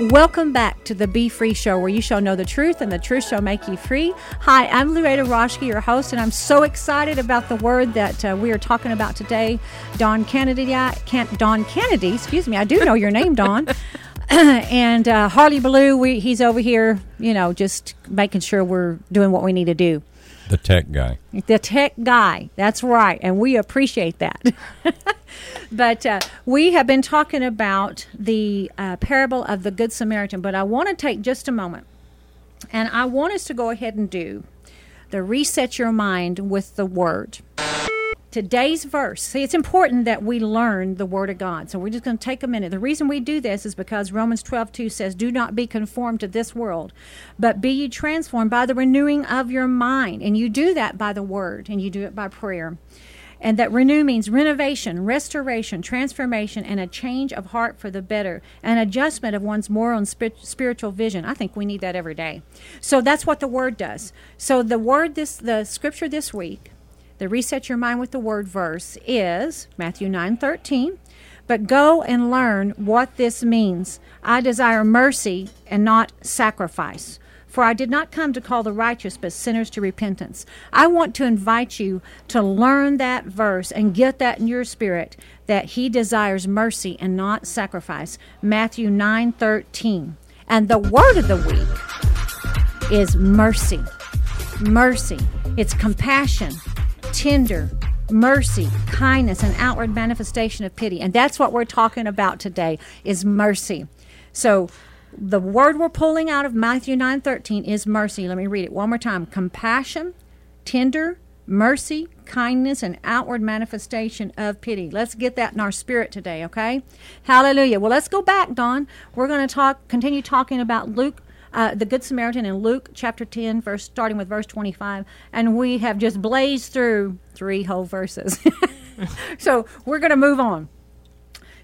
Welcome back to the Be Free Show, where you shall know the truth and the truth shall make you free. Hi, I'm Loretta Roschke, your host, and I'm so excited about the word that uh, we are talking about today. Don Kennedy, can, Don Kennedy, excuse me, I do know your name, Don. and uh, Harley Blue, we, he's over here, you know, just making sure we're doing what we need to do. The tech guy. The tech guy. That's right. And we appreciate that. but uh, we have been talking about the uh, parable of the Good Samaritan. But I want to take just a moment and I want us to go ahead and do the reset your mind with the word today's verse. See, it's important that we learn the Word of God. So we're just going to take a minute. The reason we do this is because Romans 12, 2 says, Do not be conformed to this world, but be ye transformed by the renewing of your mind. And you do that by the Word, and you do it by prayer. And that renew means renovation, restoration, transformation, and a change of heart for the better, an adjustment of one's moral and spiritual vision. I think we need that every day. So that's what the Word does. So the Word, this the scripture this week the reset your mind with the word verse is Matthew 9:13. But go and learn what this means. I desire mercy and not sacrifice. For I did not come to call the righteous, but sinners to repentance. I want to invite you to learn that verse and get that in your spirit that he desires mercy and not sacrifice. Matthew 9:13. And the word of the week is mercy. Mercy. It's compassion tender, mercy, kindness, and outward manifestation of pity. And that's what we're talking about today is mercy. So the word we're pulling out of Matthew 9:13 is mercy. Let me read it one more time. Compassion, tender, mercy, kindness, and outward manifestation of pity. Let's get that in our spirit today, okay? Hallelujah. Well, let's go back, Don. We're going to talk continue talking about Luke uh, the Good Samaritan in Luke chapter 10, verse starting with verse 25, and we have just blazed through three whole verses. so we're going to move on.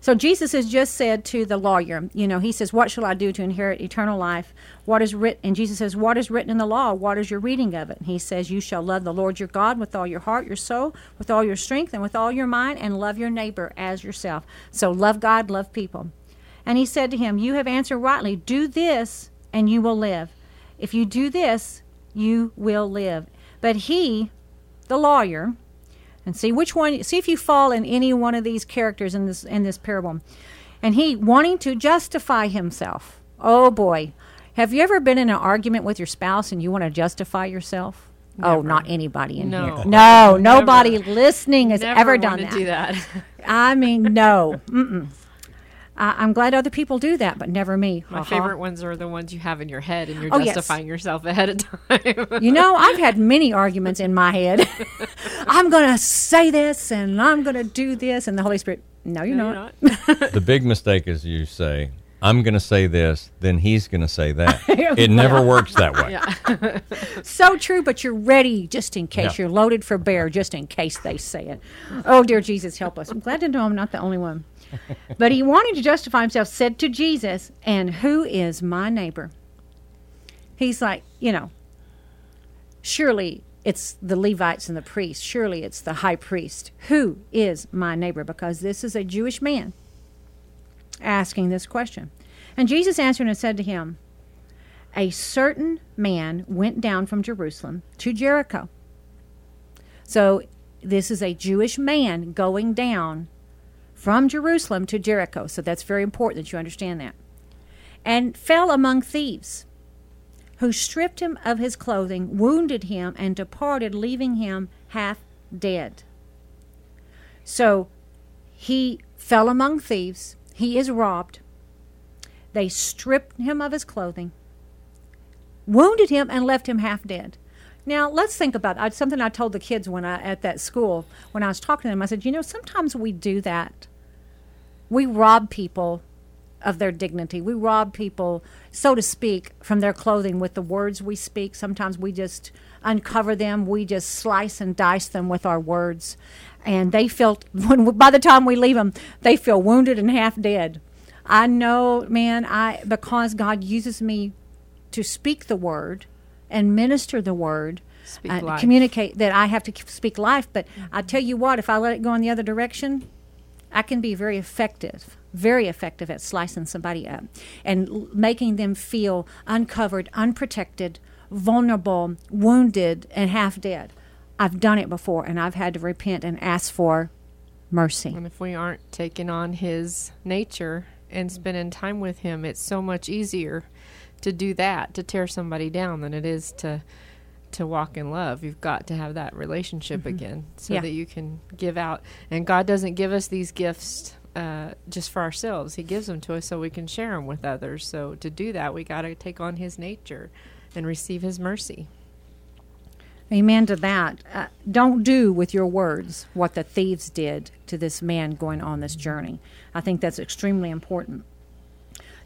So Jesus has just said to the lawyer, you know, he says, "What shall I do to inherit eternal life? What is written?" And Jesus says, "What is written in the law? What is your reading of it?" And he says, "You shall love the Lord your God with all your heart, your soul, with all your strength, and with all your mind, and love your neighbor as yourself." So love God, love people. And he said to him, "You have answered rightly. Do this, and you will live. If you do this, you will live. But he, the lawyer, and see which one see if you fall in any one of these characters in this in this parable. And he wanting to justify himself. Oh boy. Have you ever been in an argument with your spouse and you want to justify yourself? Oh, Never. Oh, not anybody in no. here. No, nobody listening has Never ever done that. Do that. I mean, no. Mm-mm. I, am glad other people do that, but never me. My uh-huh. favorite ones are the ones you have in your head and you're oh, justifying yes. yourself ahead of time. you know, I've had many arguments in my head. I'm going to say this and I'm going to do this, and the Holy Spirit, no, you're no, not. You're not. the big mistake is you say, I'm going to say this, then he's going to say that. it never works that way. Yeah. so true, but you're ready just in case. Yeah. You're loaded for bear just in case they say it. Oh, dear Jesus, help us. I'm glad to know I'm not the only one but he wanted to justify himself, said to Jesus, And who is my neighbor? He's like, you know, surely it's the Levites and the priests. Surely it's the high priest. Who is my neighbor? Because this is a Jewish man asking this question. And Jesus answered and said to him, A certain man went down from Jerusalem to Jericho. So this is a Jewish man going down from Jerusalem to Jericho. So that's very important that you understand that. And fell among thieves, who stripped him of his clothing, wounded him, and departed, leaving him half dead. So he fell among thieves. He is robbed. They stripped him of his clothing, wounded him, and left him half dead. Now let's think about it. something I told the kids when I at that school when I was talking to them. I said, you know, sometimes we do that we rob people of their dignity. We rob people, so to speak, from their clothing with the words we speak. Sometimes we just uncover them. We just slice and dice them with our words, and they feel when by the time we leave them, they feel wounded and half dead. I know, man. I because God uses me to speak the word and minister the word. Uh, communicate that I have to speak life, but. I tell you what, if I let it go in the other direction, I can be very effective very effective at slicing somebody up and l- making them feel uncovered, unprotected, vulnerable, wounded, and half dead. I've done it before and I've had to repent and ask for mercy. And if we aren't taking on his nature and spending time with him, it's so much easier to do that, to tear somebody down than it is to to walk in love. You've got to have that relationship mm-hmm. again so yeah. that you can give out. And God doesn't give us these gifts uh, just for ourselves. He gives them to us so we can share them with others. So to do that, we got to take on His nature and receive His mercy. Amen to that. Uh, don't do with your words what the thieves did to this man going on this journey. I think that's extremely important.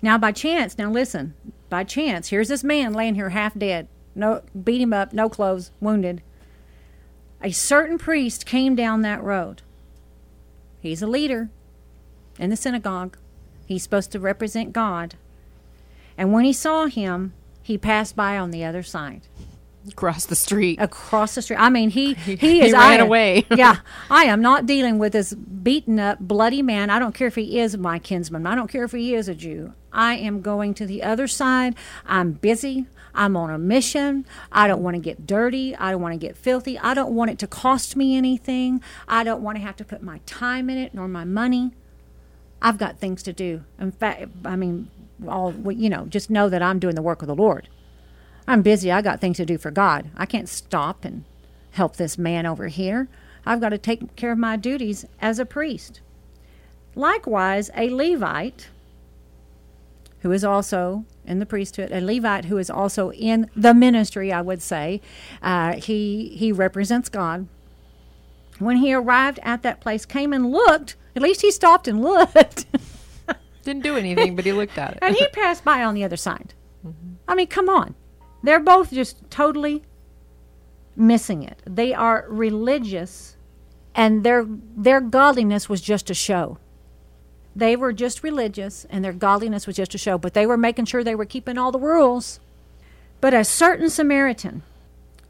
Now, by chance, now listen, by chance, here's this man laying here half dead no beat him up, no clothes, wounded. A certain priest came down that road. He's a leader in the synagogue. He's supposed to represent God. And when he saw him, he passed by on the other side. Across the street. Across the street. I mean, he he, he is. ran I, away. yeah, I am not dealing with this beaten up, bloody man. I don't care if he is my kinsman. I don't care if he is a Jew. I am going to the other side. I'm busy. I'm on a mission. I don't want to get dirty. I don't want to get filthy. I don't want it to cost me anything. I don't want to have to put my time in it nor my money. I've got things to do. In fact, I mean, all you know, just know that I'm doing the work of the Lord. I'm busy. I got things to do for God. I can't stop and help this man over here. I've got to take care of my duties as a priest. Likewise, a Levite, who is also in the priesthood, a Levite who is also in the ministry, I would say, uh, he he represents God. When he arrived at that place, came and looked. At least he stopped and looked. Didn't do anything, but he looked at it. and he passed by on the other side. Mm-hmm. I mean, come on. They're both just totally missing it. They are religious, and their their godliness was just a show. They were just religious, and their godliness was just a show. But they were making sure they were keeping all the rules. But a certain Samaritan,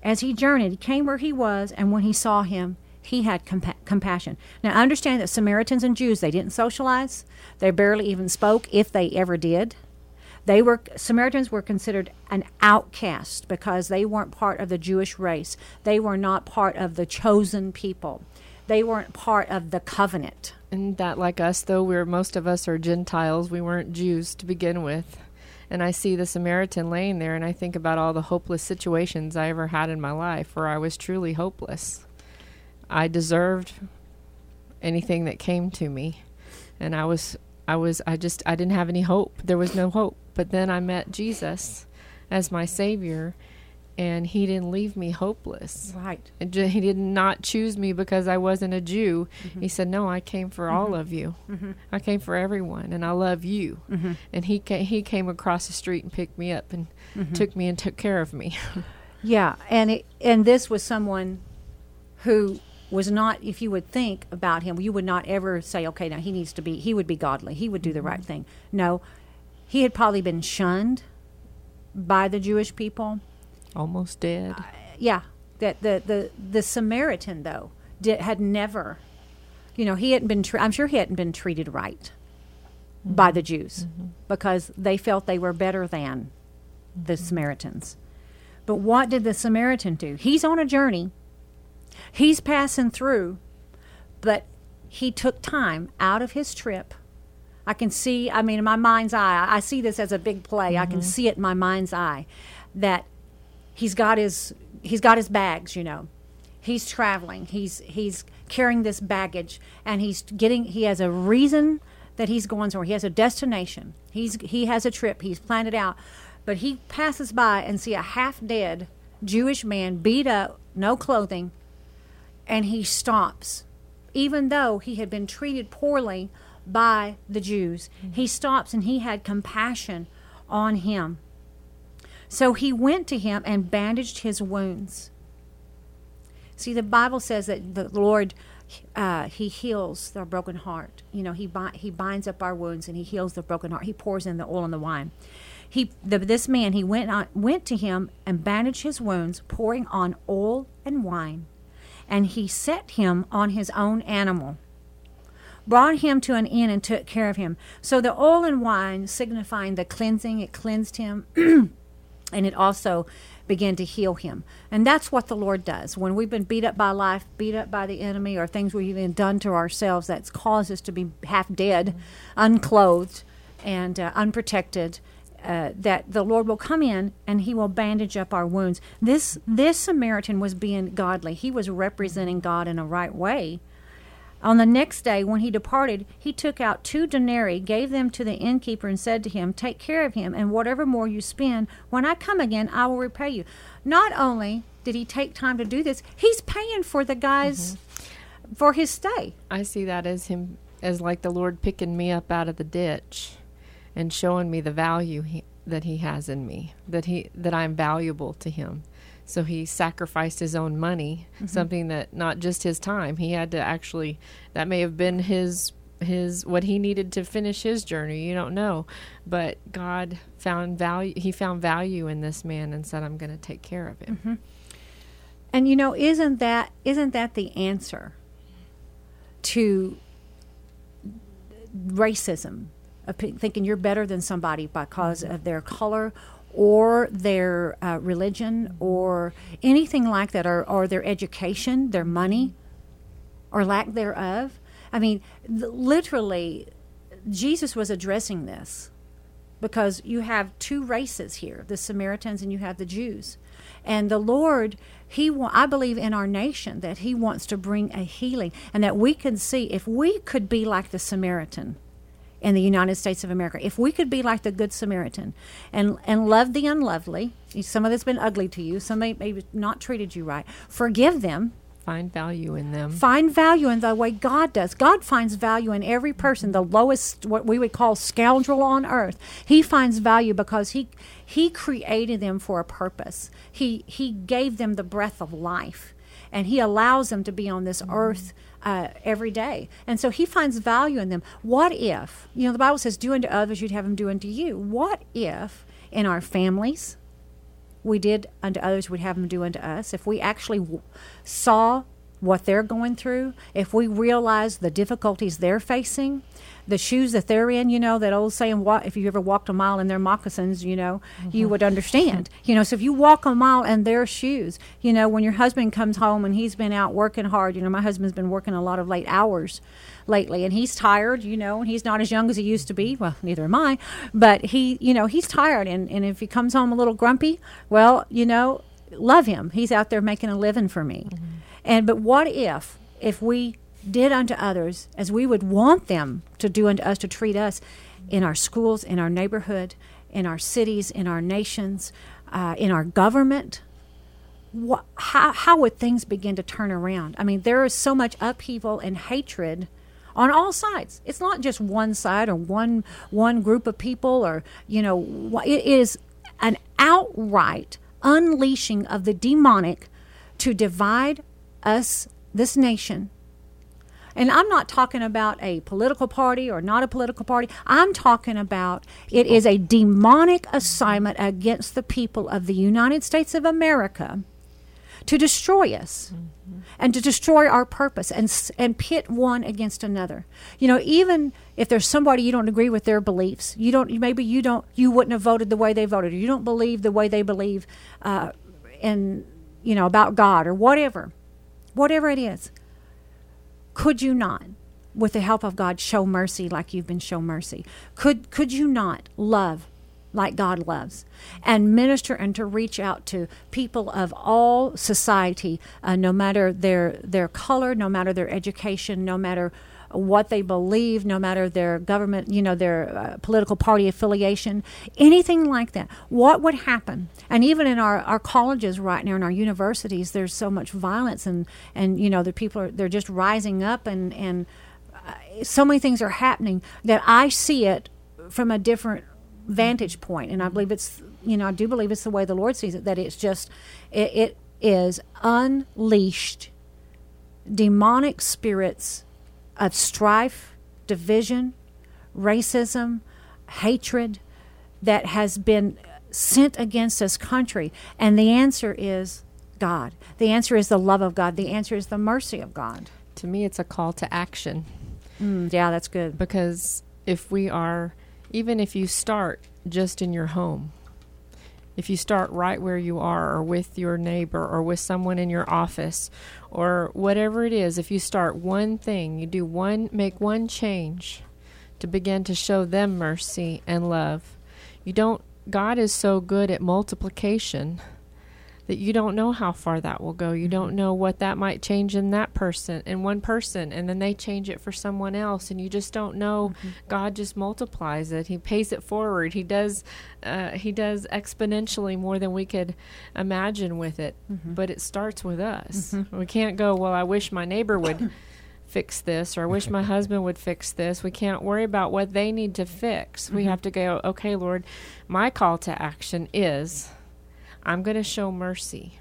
as he journeyed, came where he was, and when he saw him, he had compa- compassion. Now, understand that Samaritans and Jews, they didn't socialize. They barely even spoke, if they ever did. They were Samaritans were considered an outcast because they weren't part of the Jewish race. They were not part of the chosen people. They weren't part of the covenant. And that, like us, though we're most of us are Gentiles, we weren't Jews to begin with. And I see the Samaritan laying there, and I think about all the hopeless situations I ever had in my life where I was truly hopeless. I deserved anything that came to me, and I was I was I just I didn't have any hope. There was no hope. But then I met Jesus as my savior and he didn't leave me hopeless. Right. He did not choose me because I wasn't a Jew. Mm-hmm. He said, "No, I came for mm-hmm. all of you. Mm-hmm. I came for everyone, and I love you." Mm-hmm. And he came, he came across the street and picked me up and mm-hmm. took me and took care of me. yeah, and it, and this was someone who was not if you would think about him you would not ever say okay now he needs to be he would be godly he would do the right mm-hmm. thing no he had probably been shunned by the jewish people almost dead uh, yeah that the, the the samaritan though did, had never you know he hadn't been i'm sure he hadn't been treated right mm-hmm. by the jews mm-hmm. because they felt they were better than the mm-hmm. samaritans but what did the samaritan do he's on a journey He's passing through, but he took time out of his trip. I can see, I mean, in my mind's eye, I see this as a big play. Mm-hmm. I can mm-hmm. see it in my mind's eye that he's got his he's got his bags, you know. He's traveling. He's he's carrying this baggage and he's getting he has a reason that he's going somewhere. He has a destination. He's he has a trip. He's planned it out. But he passes by and see a half dead Jewish man beat up, no clothing, and he stops. Even though he had been treated poorly by the Jews, mm-hmm. he stops and he had compassion on him. So he went to him and bandaged his wounds. See, the Bible says that the Lord, uh, He heals the broken heart. You know, He bi- He binds up our wounds and He heals the broken heart. He pours in the oil and the wine. He, the, this man, he went on, went to him and bandaged his wounds, pouring on oil and wine and he set him on his own animal. brought him to an inn and took care of him. So the oil and wine signifying the cleansing, it cleansed him, and it also began to heal him. And that's what the Lord does. When we've been beat up by life, beat up by the enemy, or things we've even done to ourselves that's caused us to be half dead, unclothed, and uh, unprotected. Uh, that the Lord will come in and He will bandage up our wounds. This this Samaritan was being godly. He was representing God in a right way. On the next day, when he departed, he took out two denarii, gave them to the innkeeper, and said to him, Take care of him, and whatever more you spend, when I come again, I will repay you. Not only did he take time to do this, he's paying for the guy's mm-hmm. for his stay. I see that as him as like the Lord picking me up out of the ditch and showing me the value he, that he has in me, that he that I'm valuable to him. So he sacrificed his own money, mm-hmm. something that not just his time. He had to actually that may have been his his what he needed to finish his journey. You don't know, but God found value. He found value in this man and said, "I'm going to take care of him." Mm-hmm. And you know, isn't that isn't that the answer to racism? Of thinking you're better than somebody because of their color or their uh, religion or anything like that, or, or their education, their money, or lack thereof. I mean, th- literally, Jesus was addressing this because you have two races here the Samaritans and you have the Jews. And the Lord, He, wa- I believe in our nation that He wants to bring a healing and that we can see if we could be like the Samaritan in the United States of America. If we could be like the Good Samaritan and, and love the unlovely, some of that's been ugly to you, some may, maybe not treated you right, forgive them. Find value in them. Find value in the way God does. God finds value in every person, the lowest, what we would call scoundrel on earth. He finds value because he, he created them for a purpose. He, he gave them the breath of life, and He allows them to be on this mm-hmm. earth uh, every day. And so he finds value in them. What if, you know, the Bible says, do unto others, you'd have them do unto you. What if in our families, we did unto others, we'd have them do unto us? If we actually w- saw what they're going through, if we realize the difficulties they're facing, the shoes that they're in, you know, that old saying, "What if you ever walked a mile in their moccasins?" You know, mm-hmm. you would understand. You know, so if you walk a mile in their shoes, you know, when your husband comes home and he's been out working hard, you know, my husband's been working a lot of late hours lately, and he's tired. You know, and he's not as young as he used to be. Well, neither am I, but he, you know, he's tired, and and if he comes home a little grumpy, well, you know, love him. He's out there making a living for me. Mm-hmm. And but what if if we did unto others as we would want them to do unto us, to treat us in our schools, in our neighborhood, in our cities, in our nations, uh, in our government. How, how would things begin to turn around? I mean, there is so much upheaval and hatred on all sides. It's not just one side or one one group of people, or you know, it is an outright unleashing of the demonic to divide us, this nation, and I'm not talking about a political party or not a political party. I'm talking about it is a demonic assignment against the people of the United States of America to destroy us mm-hmm. and to destroy our purpose and and pit one against another. You know, even if there's somebody you don't agree with their beliefs, you don't maybe you don't you wouldn't have voted the way they voted, or you don't believe the way they believe uh, in you know about God or whatever, whatever it is. Could you not, with the help of God, show mercy like you've been shown mercy? Could could you not love like God loves, and minister and to reach out to people of all society, uh, no matter their their color, no matter their education, no matter what they believe, no matter their government, you know, their uh, political party affiliation, anything like that. What would happen? And even in our, our colleges right now, in our universities, there's so much violence, and, and you know, the people are they're just rising up, and and uh, so many things are happening that I see it from a different vantage point, and I believe it's you know I do believe it's the way the Lord sees it that it's just it, it is unleashed demonic spirits of strife, division, racism, hatred that has been sent against this country? And the answer is God. The answer is the love of God. The answer is the mercy of God. To me, it's a call to action. Mm, yeah, that's good. Because if we are, even if you start just in your home, if you start right where you are, or with your neighbor, or with someone in your office, or whatever it is, if you start one thing, you do one, make one change to begin to show them mercy and love. You don't, God is so good at multiplication that you don't know how far that will go. You don't know what that might change in that person, in one person, and then they change it for someone else, and you just don't know. Mm-hmm. God just multiplies it. He pays it forward. He does. Uh, he does exponentially more than we could imagine with it. Mm-hmm. But it starts with us. Mm-hmm. We can't go. Well, I wish my neighbor would. fix this or I wish my husband would fix this. We can't worry about what they need to fix. We mm-hmm. have to go, okay, Lord, my call to action is I'm going to show mercy.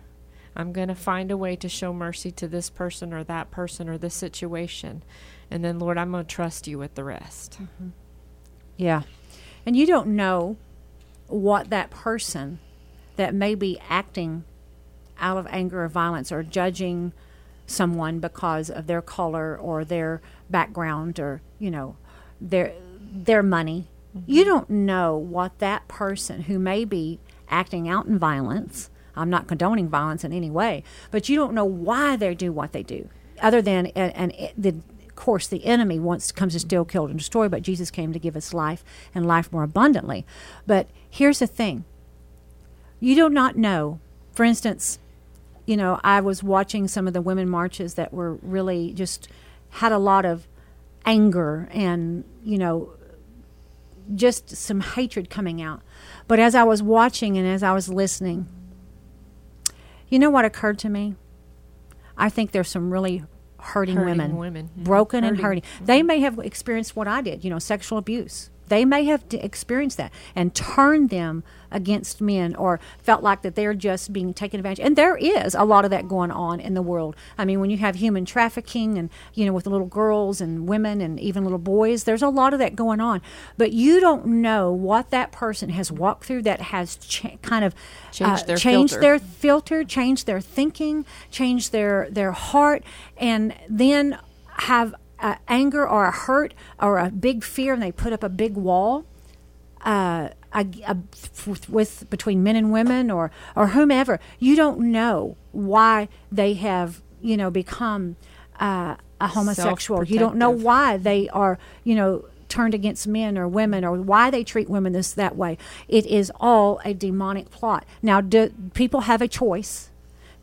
I'm going to find a way to show mercy to this person or that person or this situation. And then, Lord, I'm going to trust you with the rest. Mm-hmm. Yeah. And you don't know what that person that may be acting out of anger or violence or judging someone because of their color or their background or, you know, their their money. Mm-hmm. You don't know what that person who may be acting out in violence. I'm not condoning violence in any way, but you don't know why they do what they do, other than and, and the, of course the enemy wants comes to steal, kill, and destroy. But Jesus came to give us life and life more abundantly. But here's the thing: you do not know. For instance, you know, I was watching some of the women marches that were really just had a lot of anger and you know just some hatred coming out. But as I was watching and as I was listening, you know what occurred to me? I think there's some really hurting, hurting women, women. broken hurting. and hurting. Mm-hmm. They may have experienced what I did, you know, sexual abuse. They may have experienced that and turned them against men or felt like that they're just being taken advantage. And there is a lot of that going on in the world. I mean, when you have human trafficking and, you know, with little girls and women and even little boys, there's a lot of that going on. But you don't know what that person has walked through that has cha- kind of changed, uh, their, changed filter. their filter, changed their thinking, changed their, their heart, and then have uh, anger or a hurt or a big fear and they put up a big wall uh, a, a, with between men and women or or whomever. You don't know why they have you know become uh, a homosexual. You don't know why they are you know turned against men or women or why they treat women this that way. It is all a demonic plot. Now do people have a choice.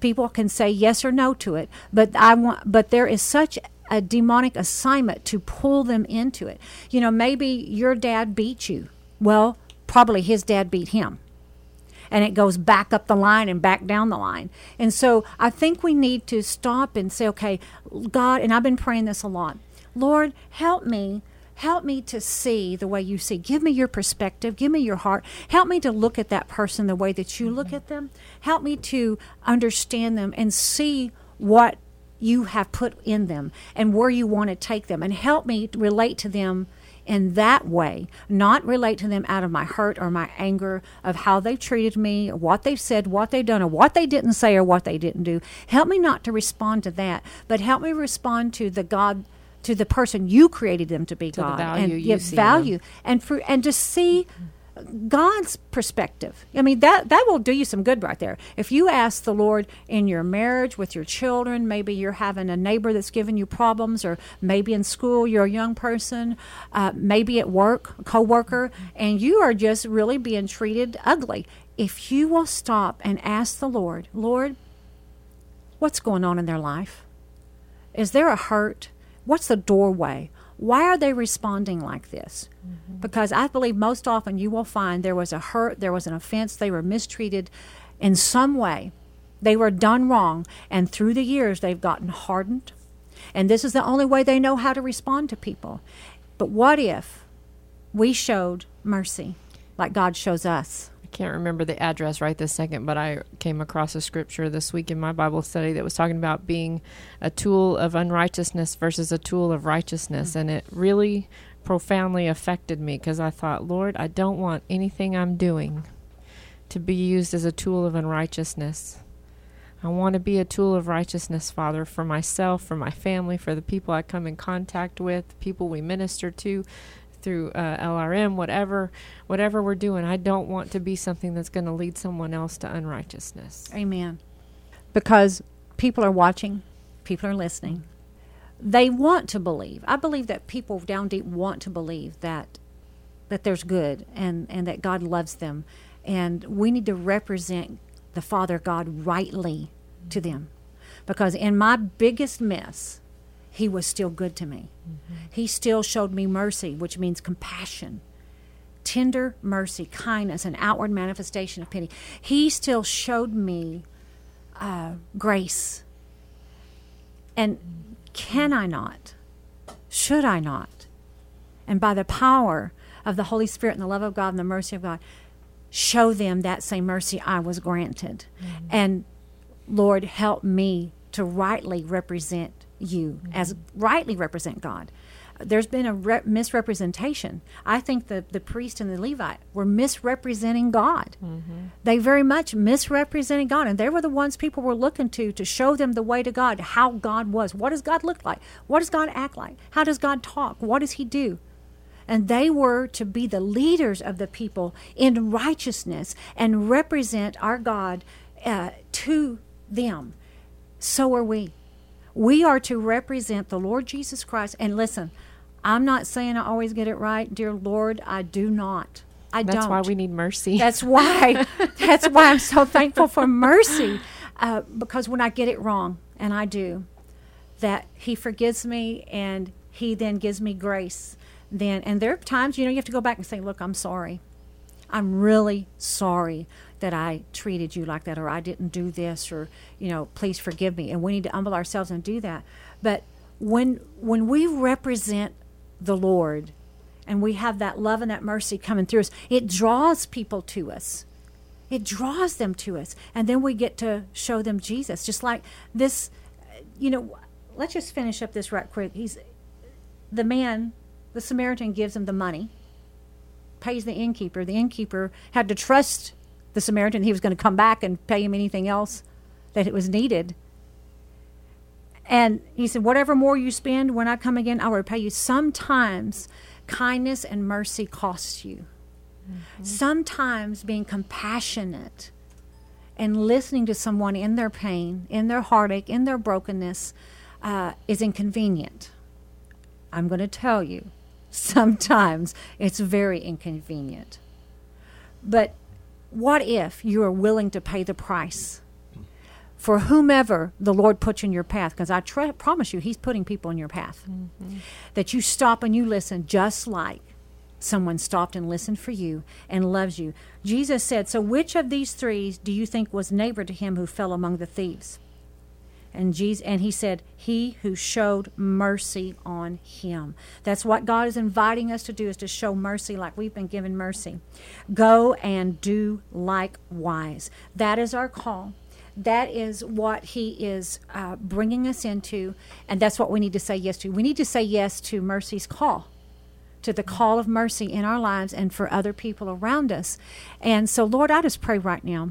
People can say yes or no to it but i want but there is such a demonic assignment to pull them into it. You know, maybe your dad beat you. Well, probably his dad beat him. And it goes back up the line and back down the line. And so I think we need to stop and say, okay, God, and I've been praying this a lot Lord, help me help me to see the way you see. Give me your perspective. Give me your heart. Help me to look at that person the way that you look at them. Help me to understand them and see what you have put in them and where you want to take them and help me relate to them in that way, not relate to them out of my hurt or my anger of how they've treated me, what they've said, what they've done, or what they didn't say or what they didn't do. Help me not to respond to that, but help me respond to the God to the person you created them to be to God and give value them. and for and to see God's perspective. I mean that that will do you some good right there. If you ask the Lord in your marriage with your children, maybe you're having a neighbor that's giving you problems, or maybe in school you're a young person, uh, maybe at work, a coworker, and you are just really being treated ugly. If you will stop and ask the Lord, Lord, what's going on in their life? Is there a hurt? What's the doorway? Why are they responding like this? Mm-hmm. Because I believe most often you will find there was a hurt, there was an offense, they were mistreated in some way. They were done wrong, and through the years they've gotten hardened. And this is the only way they know how to respond to people. But what if we showed mercy like God shows us? Can't remember the address right this second, but I came across a scripture this week in my Bible study that was talking about being a tool of unrighteousness versus a tool of righteousness. Mm-hmm. And it really profoundly affected me because I thought, Lord, I don't want anything I'm doing to be used as a tool of unrighteousness. I want to be a tool of righteousness, Father, for myself, for my family, for the people I come in contact with, people we minister to through uh, LRM, whatever, whatever we're doing. I don't want to be something that's going to lead someone else to unrighteousness. Amen. Because people are watching, people are listening. They want to believe. I believe that people down deep want to believe that that there's good and and that God loves them, and we need to represent the Father God rightly to them, because in my biggest mess, He was still good to me. Mm-hmm. He still showed me mercy, which means compassion tender mercy, kindness, an outward manifestation of pity. He still showed me uh, grace. And can I not? Should I not? And by the power of the Holy Spirit and the love of God and the mercy of God, show them that same mercy I was granted. Mm-hmm. And Lord, help me to rightly represent you, mm-hmm. as rightly represent God there's been a re- misrepresentation. I think the, the priest and the Levite were misrepresenting God. Mm-hmm. They very much misrepresented God, and they were the ones people were looking to to show them the way to God, how God was. What does God look like? What does God act like? How does God talk? What does He do? And they were to be the leaders of the people in righteousness and represent our God uh, to them. So are we. We are to represent the Lord Jesus Christ. And listen, I'm not saying I always get it right, dear Lord. I do not. I that's don't. That's why we need mercy. That's why. that's why I'm so thankful for mercy, uh, because when I get it wrong, and I do, that He forgives me, and He then gives me grace. Then, and there are times you know you have to go back and say, "Look, I'm sorry. I'm really sorry that I treated you like that, or I didn't do this, or you know, please forgive me." And we need to humble ourselves and do that. But when when we represent the Lord and we have that love and that mercy coming through us, it draws people to us. It draws them to us. And then we get to show them Jesus. Just like this, you know, let's just finish up this right quick. He's the man, the Samaritan gives him the money, pays the innkeeper. The innkeeper had to trust the Samaritan he was going to come back and pay him anything else that it was needed. And he said, Whatever more you spend when I come again, I will repay you. Sometimes kindness and mercy costs you. Mm-hmm. Sometimes being compassionate and listening to someone in their pain, in their heartache, in their brokenness uh, is inconvenient. I'm going to tell you, sometimes it's very inconvenient. But what if you are willing to pay the price? for whomever the Lord puts in your path, because I tr- promise you, He's putting people in your path. Mm-hmm. That you stop and you listen, just like someone stopped and listened for you and loves you. Jesus said, So which of these three do you think was neighbor to him who fell among the thieves? And Jesus and he said, He who showed mercy on him. That's what God is inviting us to do is to show mercy like we've been given mercy. Go and do likewise. That is our call that is what he is uh, bringing us into, and that's what we need to say yes to. We need to say yes to mercy's call, to the call of mercy in our lives and for other people around us. And so, Lord, I just pray right now,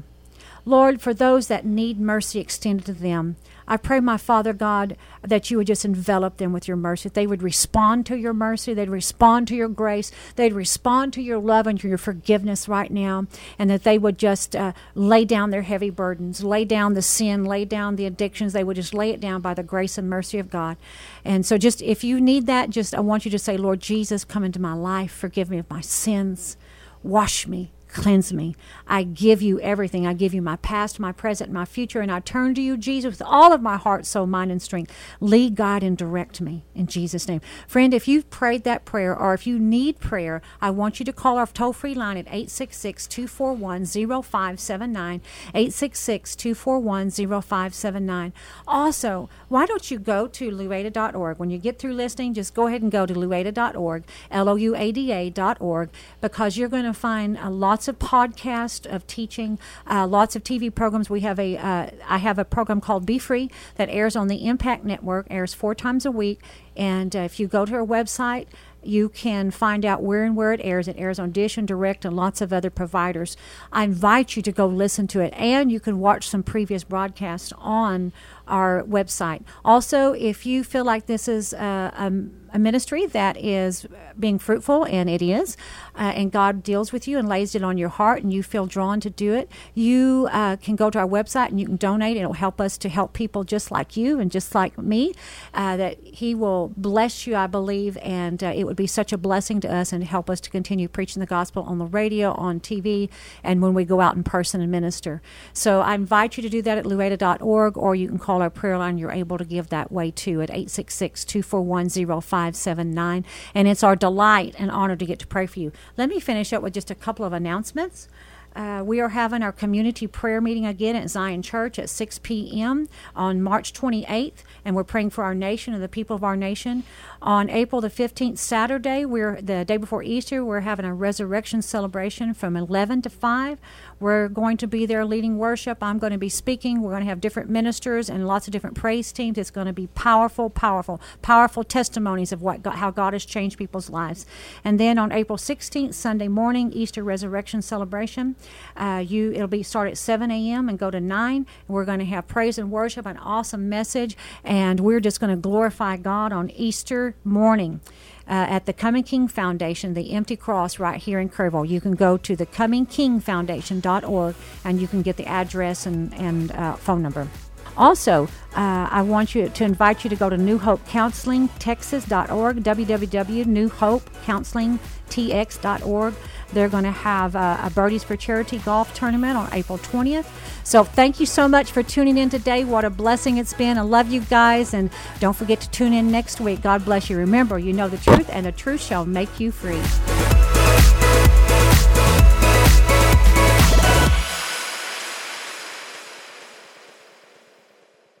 Lord, for those that need mercy extended to them, I pray, my Father God, that you would just envelop them with your mercy. That they would respond to your mercy. They'd respond to your grace. They'd respond to your love and to your forgiveness right now. And that they would just uh, lay down their heavy burdens, lay down the sin, lay down the addictions. They would just lay it down by the grace and mercy of God. And so, just if you need that, just I want you to say, Lord Jesus, come into my life. Forgive me of my sins. Wash me Cleanse me. I give you everything. I give you my past, my present, my future, and I turn to you, Jesus, with all of my heart, soul, mind, and strength. Lead, God, and direct me in Jesus' name. Friend, if you've prayed that prayer or if you need prayer, I want you to call our toll free line at 866 241 0579. 866 241 0579. Also, why don't you go to louada.org? When you get through listening, just go ahead and go to louada.org, L O U A D A.org, because you're going to find uh, a lot lots of podcasts of teaching, uh, lots of TV programs. We have a uh, I have a program called Be Free that airs on the Impact Network, airs four times a week. And uh, if you go to our website, You can find out where and where it airs. It airs on Dish and Direct and lots of other providers. I invite you to go listen to it, and you can watch some previous broadcasts on our website. Also, if you feel like this is a, a, a ministry that is being fruitful, and it is, uh, and God deals with you and lays it on your heart, and you feel drawn to do it, you uh, can go to our website and you can donate. It'll help us to help people just like you and just like me. Uh, that He will bless you, I believe, and uh, it would be such a blessing to us and help us to continue preaching the gospel on the radio, on TV, and when we go out in person and minister. So I invite you to do that at louada.org, or you can call our prayer line. You're able to give that way too at 866 241 0579. And it's our delight and honor to get to pray for you. Let me finish up with just a couple of announcements. Uh, we are having our community prayer meeting again at Zion Church at 6 p.m. on March 28th, and we're praying for our nation and the people of our nation. On April the 15th, Saturday, we're the day before Easter, we're having a resurrection celebration from 11 to 5. We're going to be there leading worship. I'm going to be speaking. We're going to have different ministers and lots of different praise teams. It's going to be powerful, powerful, powerful testimonies of what God, how God has changed people's lives. And then on April 16th, Sunday morning, Easter resurrection celebration. Uh, you it'll be start at 7 a.m. and go to 9. We're going to have praise and worship, an awesome message, and we're just going to glorify God on Easter morning uh, at the Coming King Foundation, the Empty Cross right here in Kerrville. You can go to the comingkingfoundation.org and you can get the address and, and uh, phone number. Also, uh, I want you to invite you to go to New Hope Counseling, Texas.org, www.newhopecounselingtx.org. They're going to have a, a Birdies for Charity golf tournament on April 20th. So thank you so much for tuning in today. What a blessing it's been. I love you guys. And don't forget to tune in next week. God bless you. Remember, you know the truth, and the truth shall make you free.